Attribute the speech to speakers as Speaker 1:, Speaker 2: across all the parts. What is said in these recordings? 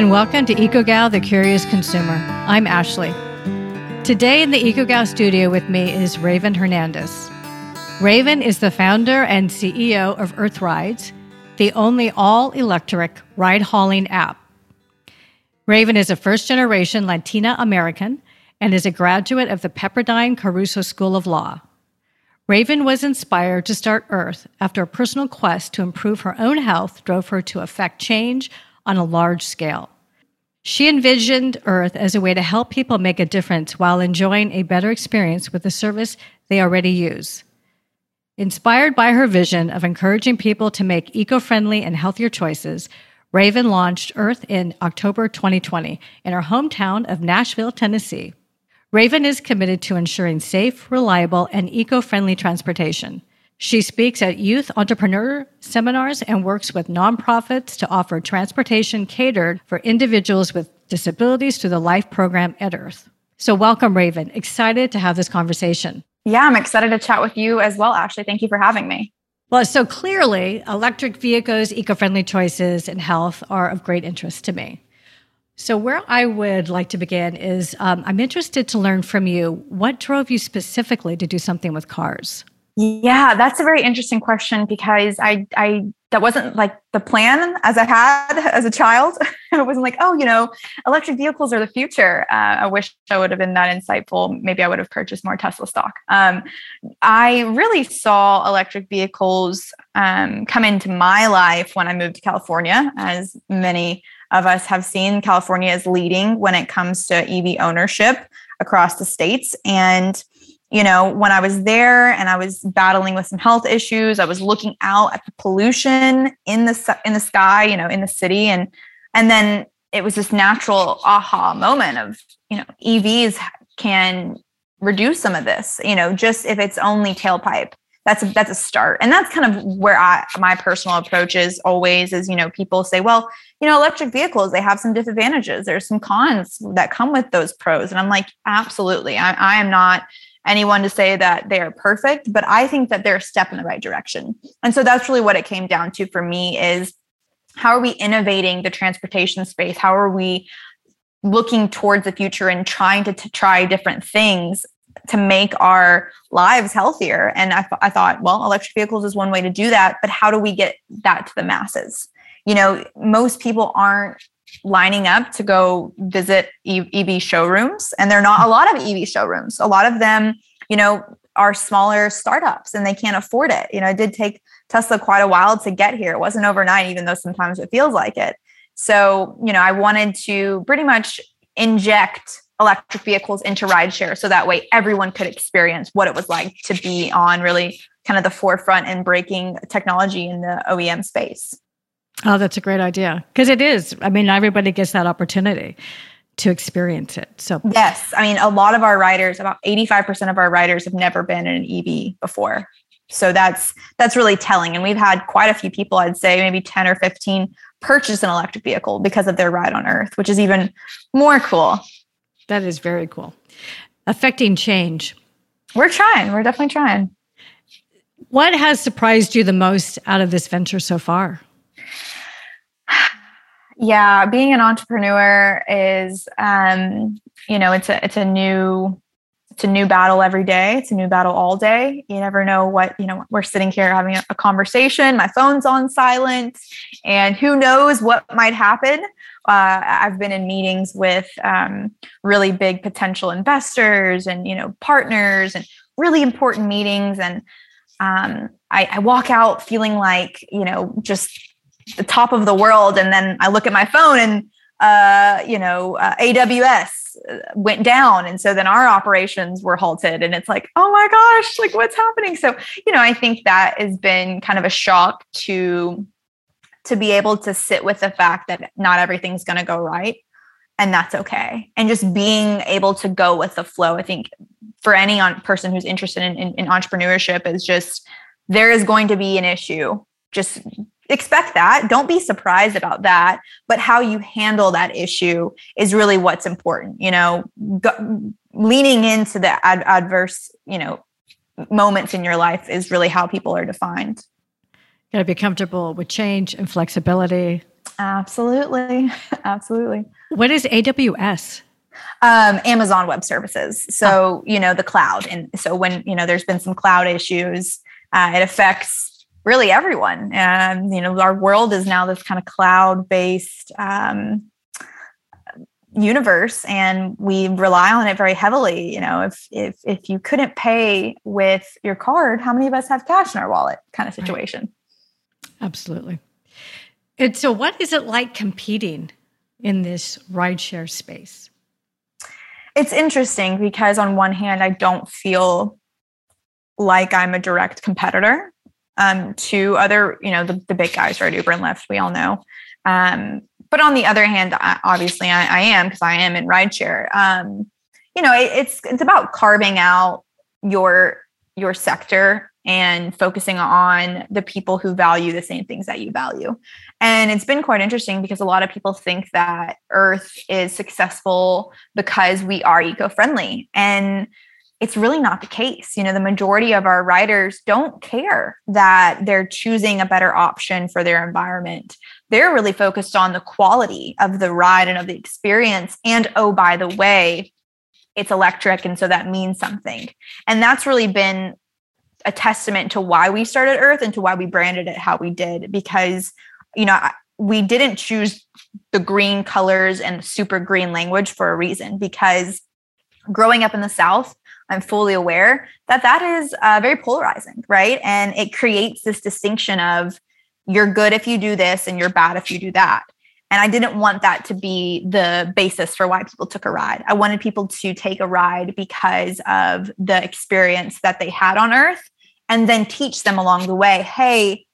Speaker 1: and welcome to EcoGal, the Curious Consumer. I'm Ashley. Today in the EcoGal studio with me is Raven Hernandez. Raven is the founder and CEO of Earth Rides, the only all electric ride hauling app. Raven is a first generation Latina American and is a graduate of the Pepperdine Caruso School of Law. Raven was inspired to start Earth after a personal quest to improve her own health drove her to affect change on a large scale. She envisioned Earth as a way to help people make a difference while enjoying a better experience with the service they already use. Inspired by her vision of encouraging people to make eco friendly and healthier choices, Raven launched Earth in October 2020 in her hometown of Nashville, Tennessee. Raven is committed to ensuring safe, reliable, and eco friendly transportation. She speaks at youth entrepreneur seminars and works with nonprofits to offer transportation catered for individuals with disabilities through the LIFE program at Earth. So, welcome, Raven. Excited to have this conversation.
Speaker 2: Yeah, I'm excited to chat with you as well, Ashley. Thank you for having me.
Speaker 1: Well, so clearly, electric vehicles, eco friendly choices, and health are of great interest to me. So, where I would like to begin is um, I'm interested to learn from you what drove you specifically to do something with cars?
Speaker 2: Yeah, that's a very interesting question because I, I, that wasn't like the plan as I had as a child. it wasn't like, oh, you know, electric vehicles are the future. Uh, I wish I would have been that insightful. Maybe I would have purchased more Tesla stock. Um, I really saw electric vehicles um, come into my life when I moved to California, as many of us have seen California is leading when it comes to EV ownership across the states. And, you know, when I was there and I was battling with some health issues, I was looking out at the pollution in the in the sky, you know, in the city, and and then it was this natural aha moment of, you know, EVs can reduce some of this, you know, just if it's only tailpipe. That's a, that's a start. And that's kind of where i my personal approach is always is you know people say well you know electric vehicles they have some disadvantages. There's some cons that come with those pros. And i'm like absolutely. I, I am not anyone to say that they are perfect but i think that they're a step in the right direction and so that's really what it came down to for me is how are we innovating the transportation space how are we looking towards the future and trying to, try different things to make our lives healthier. And I, I thought, well, electric vehicles is one way to do that, but how do we get that to the masses? You know, most people aren't lining up to go visit EV showrooms, and there are not a lot of EV showrooms. A lot of them, you know, are smaller startups and they can't afford it. You know, it did take Tesla quite a while to get here. It wasn't overnight, even though sometimes it feels like it. So, you know, I wanted to pretty much inject electric vehicles into rideshare so that way everyone could experience what it was like to be on really kind of the forefront and breaking technology in the OEM space.
Speaker 1: Oh, that's a great idea. Because it is. I mean, everybody gets that opportunity to experience it. So,
Speaker 2: yes. I mean, a lot of our riders, about 85% of our riders have never been in an EV before. So that's that's really telling. And we've had quite a few people, I'd say maybe 10 or 15 purchase an electric vehicle because of their ride on Earth, which is even more cool.
Speaker 1: That is very cool. Affecting change.
Speaker 2: We're trying. We're definitely trying.
Speaker 1: What has surprised you the most out of this venture so far?
Speaker 2: Yeah, being an entrepreneur is um, you know, it's a it's a new it's a new battle every day. It's a new battle all day. You never know what, you know, we're sitting here having a, conversation, my phone's on silent, and who knows what might happen uh, I've been in meetings with um, really big potential investors and you know partners and really important meetings, and um, I, I walk out feeling like you know just the top of the world, and then I look at my phone and uh, you know uh, AWS went down. And so then our operations were halted and it's like oh my gosh like what's happening? So you know i think that has been kind of a shock to to be able to sit with the fact that not everything's going to go right and that's okay. And just being able to go with the flow i think for any on, person who's interested in, in, in entrepreneurship is just there is going to be an issue. Just expect that don't be surprised about that but how you handle that issue is really what's important you know go, leaning into the ad- adverse you know moments in your life is really how people are defined
Speaker 1: got to be comfortable with change and flexibility.
Speaker 2: Absolutely. Absolutely.
Speaker 1: What is AWS?
Speaker 2: Um, Amazon Web Services. So, oh. you know, the cloud. And so when, you know, there's been some cloud issues, uh, it affects really everyone. And, you know, our world is now this kind of cloud based um, universe and we rely on it very heavily. You know if if if you couldn't pay with your card how many of us have cash in our wallet kind of situation?
Speaker 1: Right. absolutely. And so what is it like competing in this rideshare space?
Speaker 2: It's interesting because on one hand i don't feel like i'm a direct competitor um, to other you know the, the big guys right uber and lyft we all know um, but on the other hand, obviously I, I am because I am in rideshare. Um, you know, it, it's it's about carving out your your sector and focusing on the people who value the same things that you value. And it's been quite interesting because a lot of people think that Earth is successful because we are eco-friendly. And it's really not the case. You know, the majority of our riders don't care that they're choosing a better option for their environment. They're really focused on the quality of the ride and of the experience. And oh, by the way, it's electric. And so that means something. And that's really been a testament to why we started Earth and to why we branded it how we did. Because, you know, we didn't choose the green colors and super green language for a reason because growing up in the South, I'm fully aware that that is uh, very polarizing, right? And it creates this distinction of you're good if you do this and you're bad if you do that. And I didn't want that to be the basis for why people took a ride. I wanted people to take a ride because of the experience that they had on earth and then teach them along the way, hey,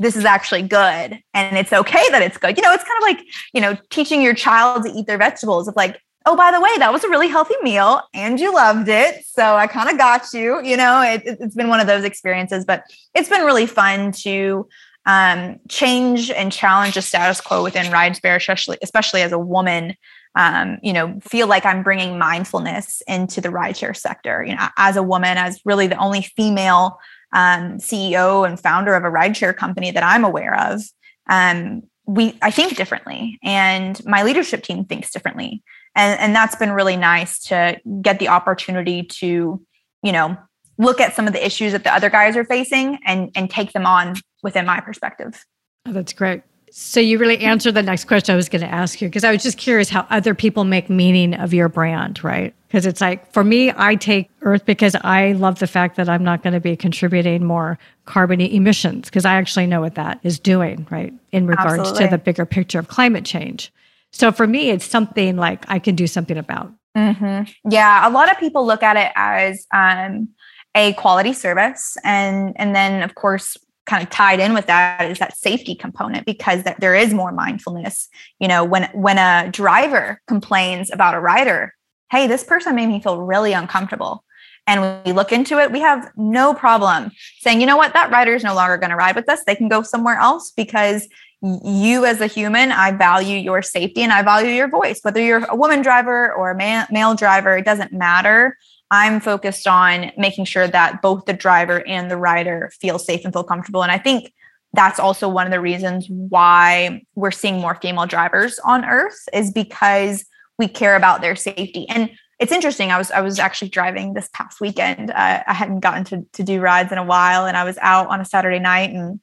Speaker 2: this is actually good and it's okay that it's good. You know, it's kind of like, you know, teaching your child to eat their vegetables of like, oh, by the way, that was a really healthy meal and you loved it. So I kind of got you. You know, it, has been one of those experiences, but it's been really fun to um, change and challenge the status quo within rideshare, especially, especially as a woman. Um, you know, feel like I'm bringing mindfulness into the rideshare sector. You know, as a woman, as really the only female um, CEO and founder of a rideshare company that I'm aware of, um, we I think differently, and my leadership team thinks differently and and that's been really nice to get the opportunity to you know look at some of the issues that the other guys are facing and and take them on within my perspective
Speaker 1: oh, that's great so you really answered the next question I was going to ask you because I was just curious how other people make meaning of your brand, right? Because it's like for me, I take Earth because I love the fact that I'm not going to be contributing more carbon emissions because I actually know what that is doing, right? In regards Absolutely. to the bigger picture of climate change. So for me, it's something like I can do something about.
Speaker 2: Mm-hmm. Yeah, a lot of people look at it as um, a quality service, and and then of course, kind of tied in with that is that safety component because that there is more mindfulness. You know, when when a driver complains about a rider, hey, this person made me feel really uncomfortable. And we look into it, we have no problem saying, you know what, that rider is no longer going to ride with us. They can go somewhere else because you as a human, I value your safety and I value your voice. Whether you're a woman driver or a male driver, it doesn't matter. I'm focused on making sure that both the driver and the rider feel safe and feel comfortable. And I think that's also one of the reasons why we're seeing more female drivers on earth is because we care about their safety. And it's interesting. I was I was actually driving this past weekend. Uh, I hadn't gotten to to do rides in a while, and I was out on a Saturday night and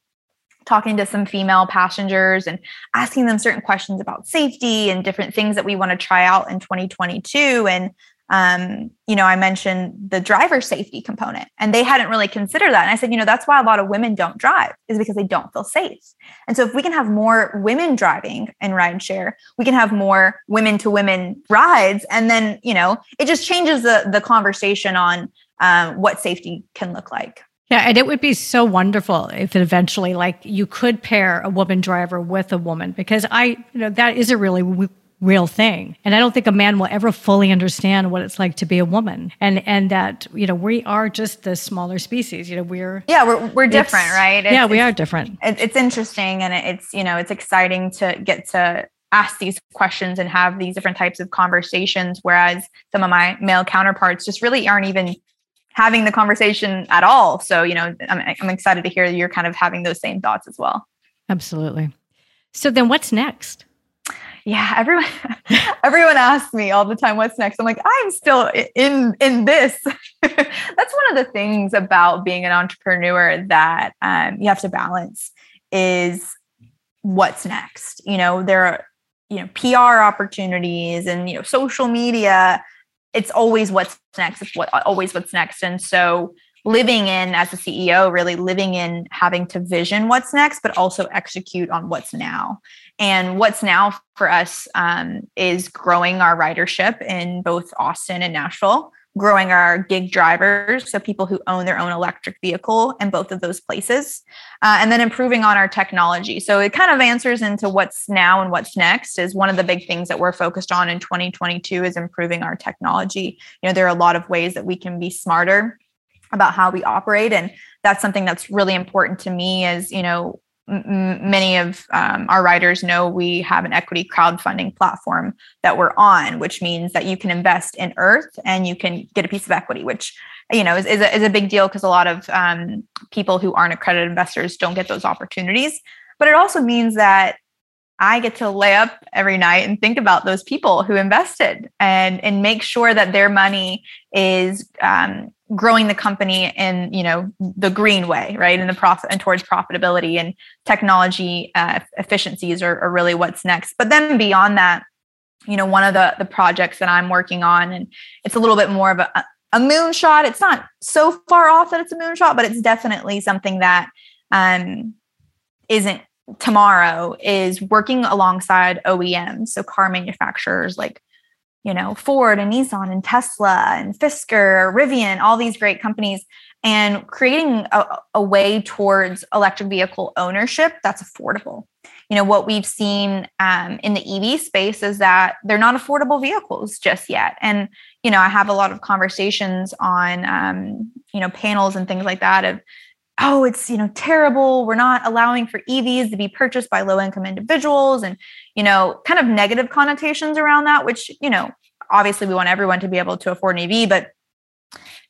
Speaker 2: talking to some female passengers and asking them certain questions about safety and different things that we want to try out in 2022 and um, you know i mentioned the driver safety component and they hadn't really considered that. And i said you know that's why a lot of women don't drive is because they don't feel safe. And so if we can have more women driving in rideshare we can have more women to women rides and then you know it just changes the the conversation on um, what safety can look like
Speaker 1: yeah, and it would be so wonderful if eventually, like, you could pair a woman driver with a woman because I, you know, that is a really w- real thing, and I don't think a man will ever fully understand what it's like to be a woman, and and that you know we are just the smaller species. You know, we're
Speaker 2: yeah, we're we're different, right?
Speaker 1: It's, yeah, we are different.
Speaker 2: It's interesting, and it's you know, it's exciting to get to ask these questions and have these different types of conversations whereas some of my male counterparts just really aren't even having the conversation at all. So, you know, I'm, I'm excited to hear you're kind of having those same thoughts as well.
Speaker 1: Absolutely. So then what's next?
Speaker 2: Yeah, everyone everyone asks me all the time what's next. I'm like, I'm still in in this. That's one of the things about being an entrepreneur that um, you have to balance is what's next. You know, there are you know PR opportunities and you know social media. It's always what's next. It's what always what's next. And so living in as a CEO, really living in having to vision what's next, but also execute on what's now. And what's now for us um, is growing our ridership in both Austin and Nashville, growing our gig drivers, so people who own their own electric vehicle in both of those places, uh, and then improving on our technology. So it kind of answers into what's now and what's next is one of the big things that we're focused on in 2022 is improving our technology. You know, there are a lot of ways that we can be smarter about how we operate and that's something that's really important to me is you know many of um, our riders know we have an equity crowdfunding platform that we're on which means that you can invest in earth and you can get a piece of equity which you know is, is, a, is a big deal because a lot of um, people who aren't accredited investors don't get those opportunities. But it also means that I get to lay up every night and think about those people who invested and and make sure that their money is um, growing the company in you know the green way, right, in the profit and towards profitability and technology uh, efficiencies are, are really what's next. But then beyond that, you know, one of the the projects that I'm working on, and it's a little bit more of a a moonshot. It's not so far off that it's a moonshot, but it's definitely something that um, isn't tomorrow is working alongside OEMs, so car manufacturers like you know Ford and Nissan and Tesla and Fisker, Rivian, all these great companies, and creating a, a way towards electric vehicle ownership that's affordable. You know what we've seen um, in the EV space is that they're not affordable vehicles just yet, and you know I have a lot of conversations on um, you know panels and things like that of oh it's you know terrible. We're not allowing for evs to be purchased by low income individuals and you know kind of negative connotations around that which you know obviously we want everyone to be able to afford an ev but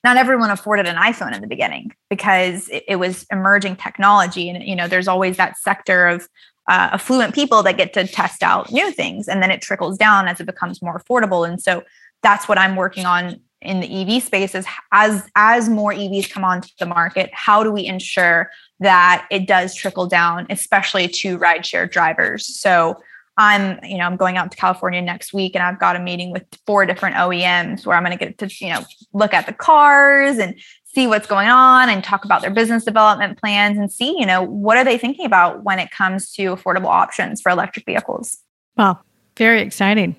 Speaker 2: not everyone afforded an iphone in the beginning because it, it was emerging technology and you know there's always that sector of uh, affluent people that get to test out new things and then it trickles down as it becomes more affordable. And so that's what i'm working on in the EV space is as as more EVs come onto the market, how do we ensure that it does trickle down, especially to rideshare drivers? So I'm, you know, I'm going out to California next week and I've got a meeting with four different OEMs where I'm going to get to, you know, look at the cars and see what's going on and talk about their business development plans and see, you know, what are they thinking about when it comes to affordable options for electric vehicles.
Speaker 1: Wow, very exciting.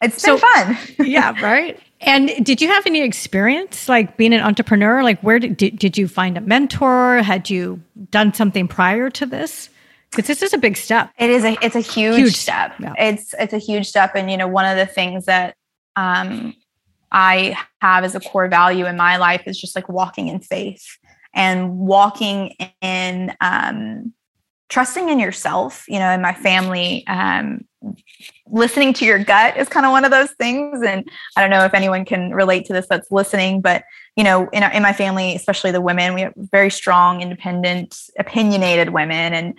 Speaker 2: It's been so, fun.
Speaker 1: yeah, right. And did you have any experience like being an entrepreneur? Like where did, did, did you find a mentor? Had you done something prior to this? Because this is a big step.
Speaker 2: It is a it's a huge, huge step. Yeah. It's it's a huge step. And you know, one of the things that um I have as a core value in my life is just like walking in faith and walking in um trusting in yourself you know in my family um, listening to your gut is kind of one of those things. And i don't know if anyone can relate to this that's listening but you know in, in my family especially the women we have very strong independent opinionated women. And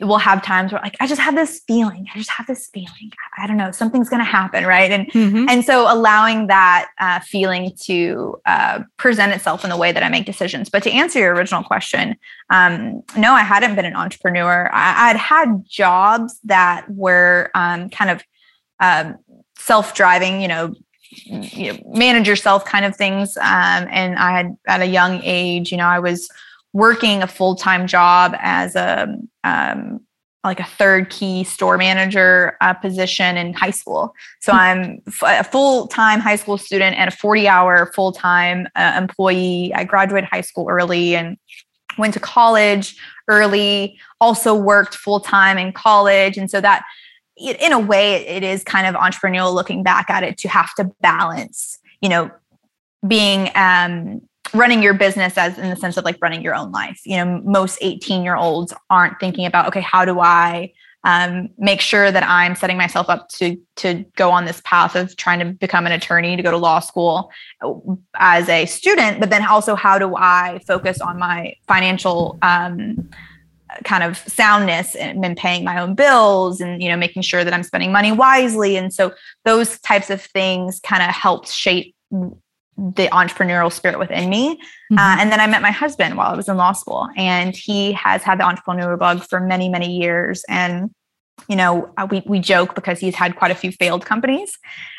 Speaker 2: we'll have times where like i just have this feeling i just have this feeling i don't know something's going to happen right? And mm-hmm. and so allowing that uh, feeling to uh, present itself in the way that i make decisions. But to answer your original question um, no i hadn't been an entrepreneur. I, would had jobs that were um, kind of um, self-driving you know you know, manage yourself kind of things um, and i had at a young age you know i was working a full-time job as a um, like a third key store manager uh, position in high school. So hmm. I'm f- a full-time high school student and a 40-hour full-time uh, employee. I graduated high school early and went to college early. Also worked full-time in college, and so that, in a way, it is kind of entrepreneurial. Looking back at it, to have to balance, you know, being um, running your business as in the sense of like running your own life. You know, most 18 year olds aren't thinking about, okay, how do I um, make sure that I'm setting myself up to to go on this path of trying to become an attorney, to go to law school uh, as a student, but then also how do I focus on my financial um, kind of soundness and paying my own bills and you know making sure that i'm spending money wisely and so those types of things kind of helped shape the entrepreneurial spirit within me. Uh, mm-hmm. Uh, and then I met my husband while I was in law school, and he has had the entrepreneur bug for many, many years. And you know, we we joke because he's had quite a few failed companies,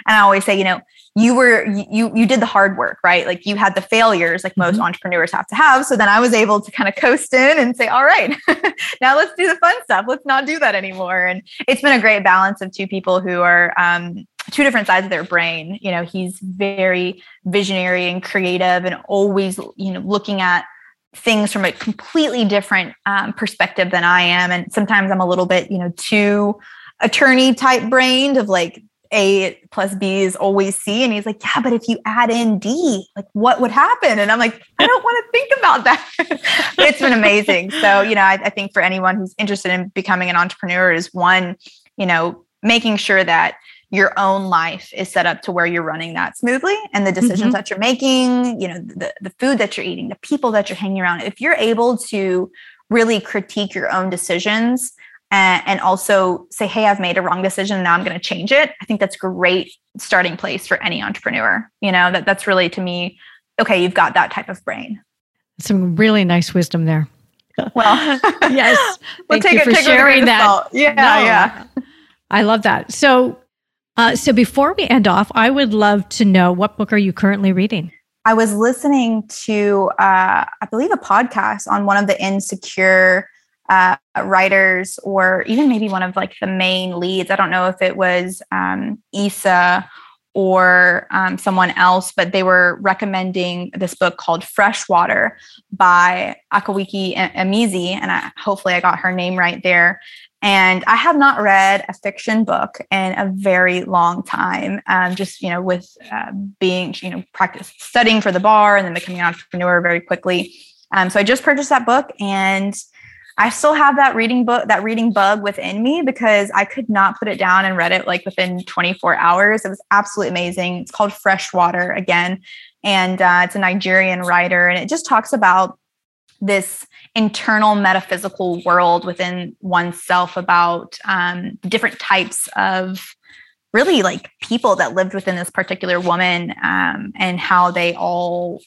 Speaker 2: and I always say, you know, you were you you did the hard work, right? Like you had the failures, like most mm-hmm. entrepreneurs have to have. So then I was able to kind of coast in and say, all right, now let's do the fun stuff. Let's not do that anymore. And it's been a great balance of two people who are um, two different sides of their brain. You know, he's very visionary and creative and always, you know, looking at things from a completely different um, perspective than I am. And sometimes I'm a little bit, you know, too attorney type brained of like A plus B is always C. And he's like, yeah, but if you add in D, like what would happen? And I'm like, I don't want to think about that. it's been amazing. So, you know, I, I think for anyone who's interested in becoming an entrepreneur is one, you know, making sure that your own life is set up to where you're running that smoothly and the decisions mm-hmm. that you're making you know the, the food that you're eating the people that you're hanging around if you're able to really critique your own decisions and, and also say hey i've made a wrong decision now i'm going to change it. I think that's great starting place for any entrepreneur you know? That that's really to me okay you've got that type of brain.
Speaker 1: Some really nice wisdom there.
Speaker 2: Well
Speaker 1: yes. we'll thank you for sharing that.
Speaker 2: yeah no, yeah.
Speaker 1: I love that. So uh, so before we end off, I would love to know what book are you currently reading?
Speaker 2: I was listening to, uh, I believe, a podcast on one of the insecure uh, writers, or even maybe one of like the main leads. I don't know if it was um, Issa or um, someone else, but they were recommending this book called Freshwater by Akwaeke Emezi, and I, hopefully I got her name right there. And I have not read a fiction book in a very long time. Um, just you know, with uh, being you know practice studying for the bar and then becoming an entrepreneur very quickly. Um, so I just purchased that book, and I still have that reading book, that reading bug within me because I could not put it down and read it like within 24 hours. It was absolutely amazing. It's called Freshwater again, and uh, it's a Nigerian writer, and it just talks about this internal metaphysical world within oneself about um, different types of really like people that lived within this particular woman um, and how they all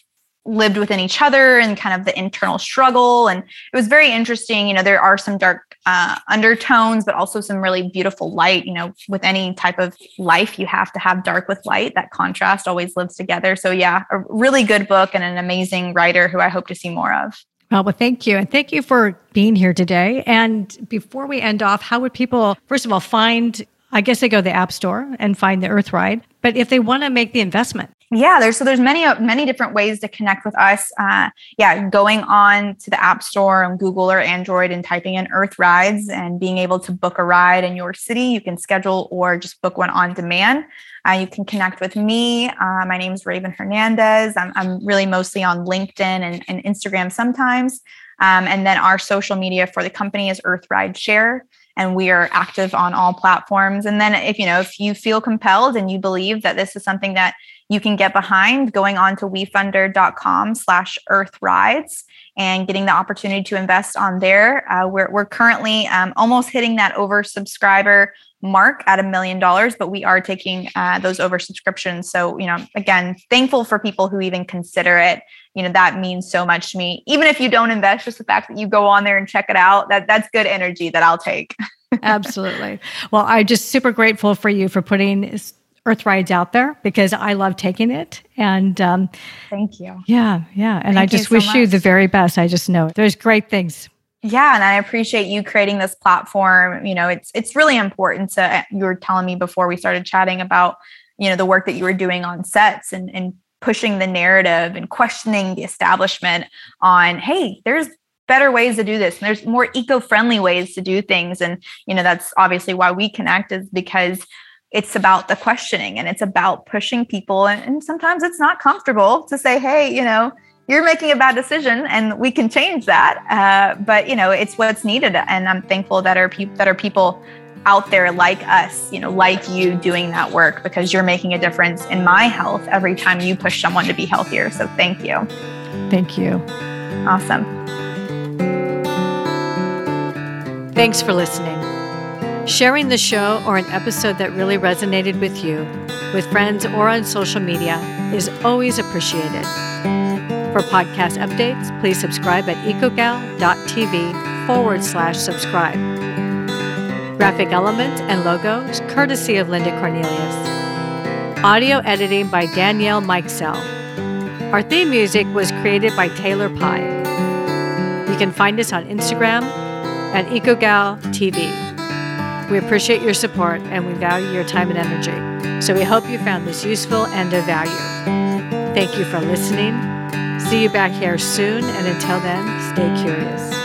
Speaker 2: lived within each other and kind of the internal struggle. And it was very interesting you know there are some dark uh, undertones but also some really beautiful light you know with any type of life you have to have dark with light. That contrast always lives together. So yeah a really good book and an amazing writer who i hope to see more of.
Speaker 1: Well, well, thank you. And thank you for being here today. And before we end off, how would people, first of all, find, I guess they go to the App Store and find the Earth Ride, but if they want to make the investment,
Speaker 2: yeah there's so there's many many different ways to connect with us. Uh, yeah going on to the app store on google or android and typing in earth rides and being able to book a ride in your city you can schedule or just book one on demand. Uh, you can connect with me. Uh, my name is raven hernandez. I'm, I'm really mostly on linkedin and, and instagram sometimes. Um, and then our social media for the company is earth ride share and we are active on all platforms. And then if you know if you feel compelled and you believe that this is something that you can get behind going on to wefunder.com slash earth rides and getting the opportunity to invest on there. Uh, we're, we're currently um, almost hitting that over subscriber mark at a million dollars, but we are taking uh, those over subscriptions. So, you know, again, thankful for people who even consider it. You know, that means so much to me. Even if you don't invest, just the fact that you go on there and check it out, that that's good energy that I'll take.
Speaker 1: Absolutely. Well, I'm just super grateful for you for putting Earth Rides out there because I love taking it. And um,
Speaker 2: thank you.
Speaker 1: Yeah, yeah. And Thank I just you wish so you the very best. I just know there's great things.
Speaker 2: Yeah, and I appreciate you creating this platform. You know, it's it's really important to you were telling me before we started chatting about, you know, the work that you were doing on sets and and pushing the narrative and questioning the establishment on, hey, there's better ways to do this and there's more eco-friendly ways to do things and you know that's obviously why we connect is because it's about the questioning and it's about pushing people and, and, sometimes it's not comfortable to say hey you know you're making a bad decision and we can change that uh, but you know it's what's needed and i'm thankful that are people that are people out there like us you know like you doing that work because you're making a difference in my health every time you push someone to be healthier so thank you.
Speaker 1: Thank you.
Speaker 2: Awesome.
Speaker 1: Thanks for listening. Sharing the show or an episode that really resonated with you with friends or on social media is always appreciated. For podcast updates, please subscribe at ecogal.tv forward slash subscribe. Graphic elements and logos courtesy of Linda Cornelius. Audio editing by Danielle Mikesell. Our theme music was created by Taylor Pye. You can find us on Instagram at EcoGal TV. We appreciate your support and we value your time and energy. So we hope you found this useful and of value. Thank you for listening. See you back here soon, and until then, stay curious.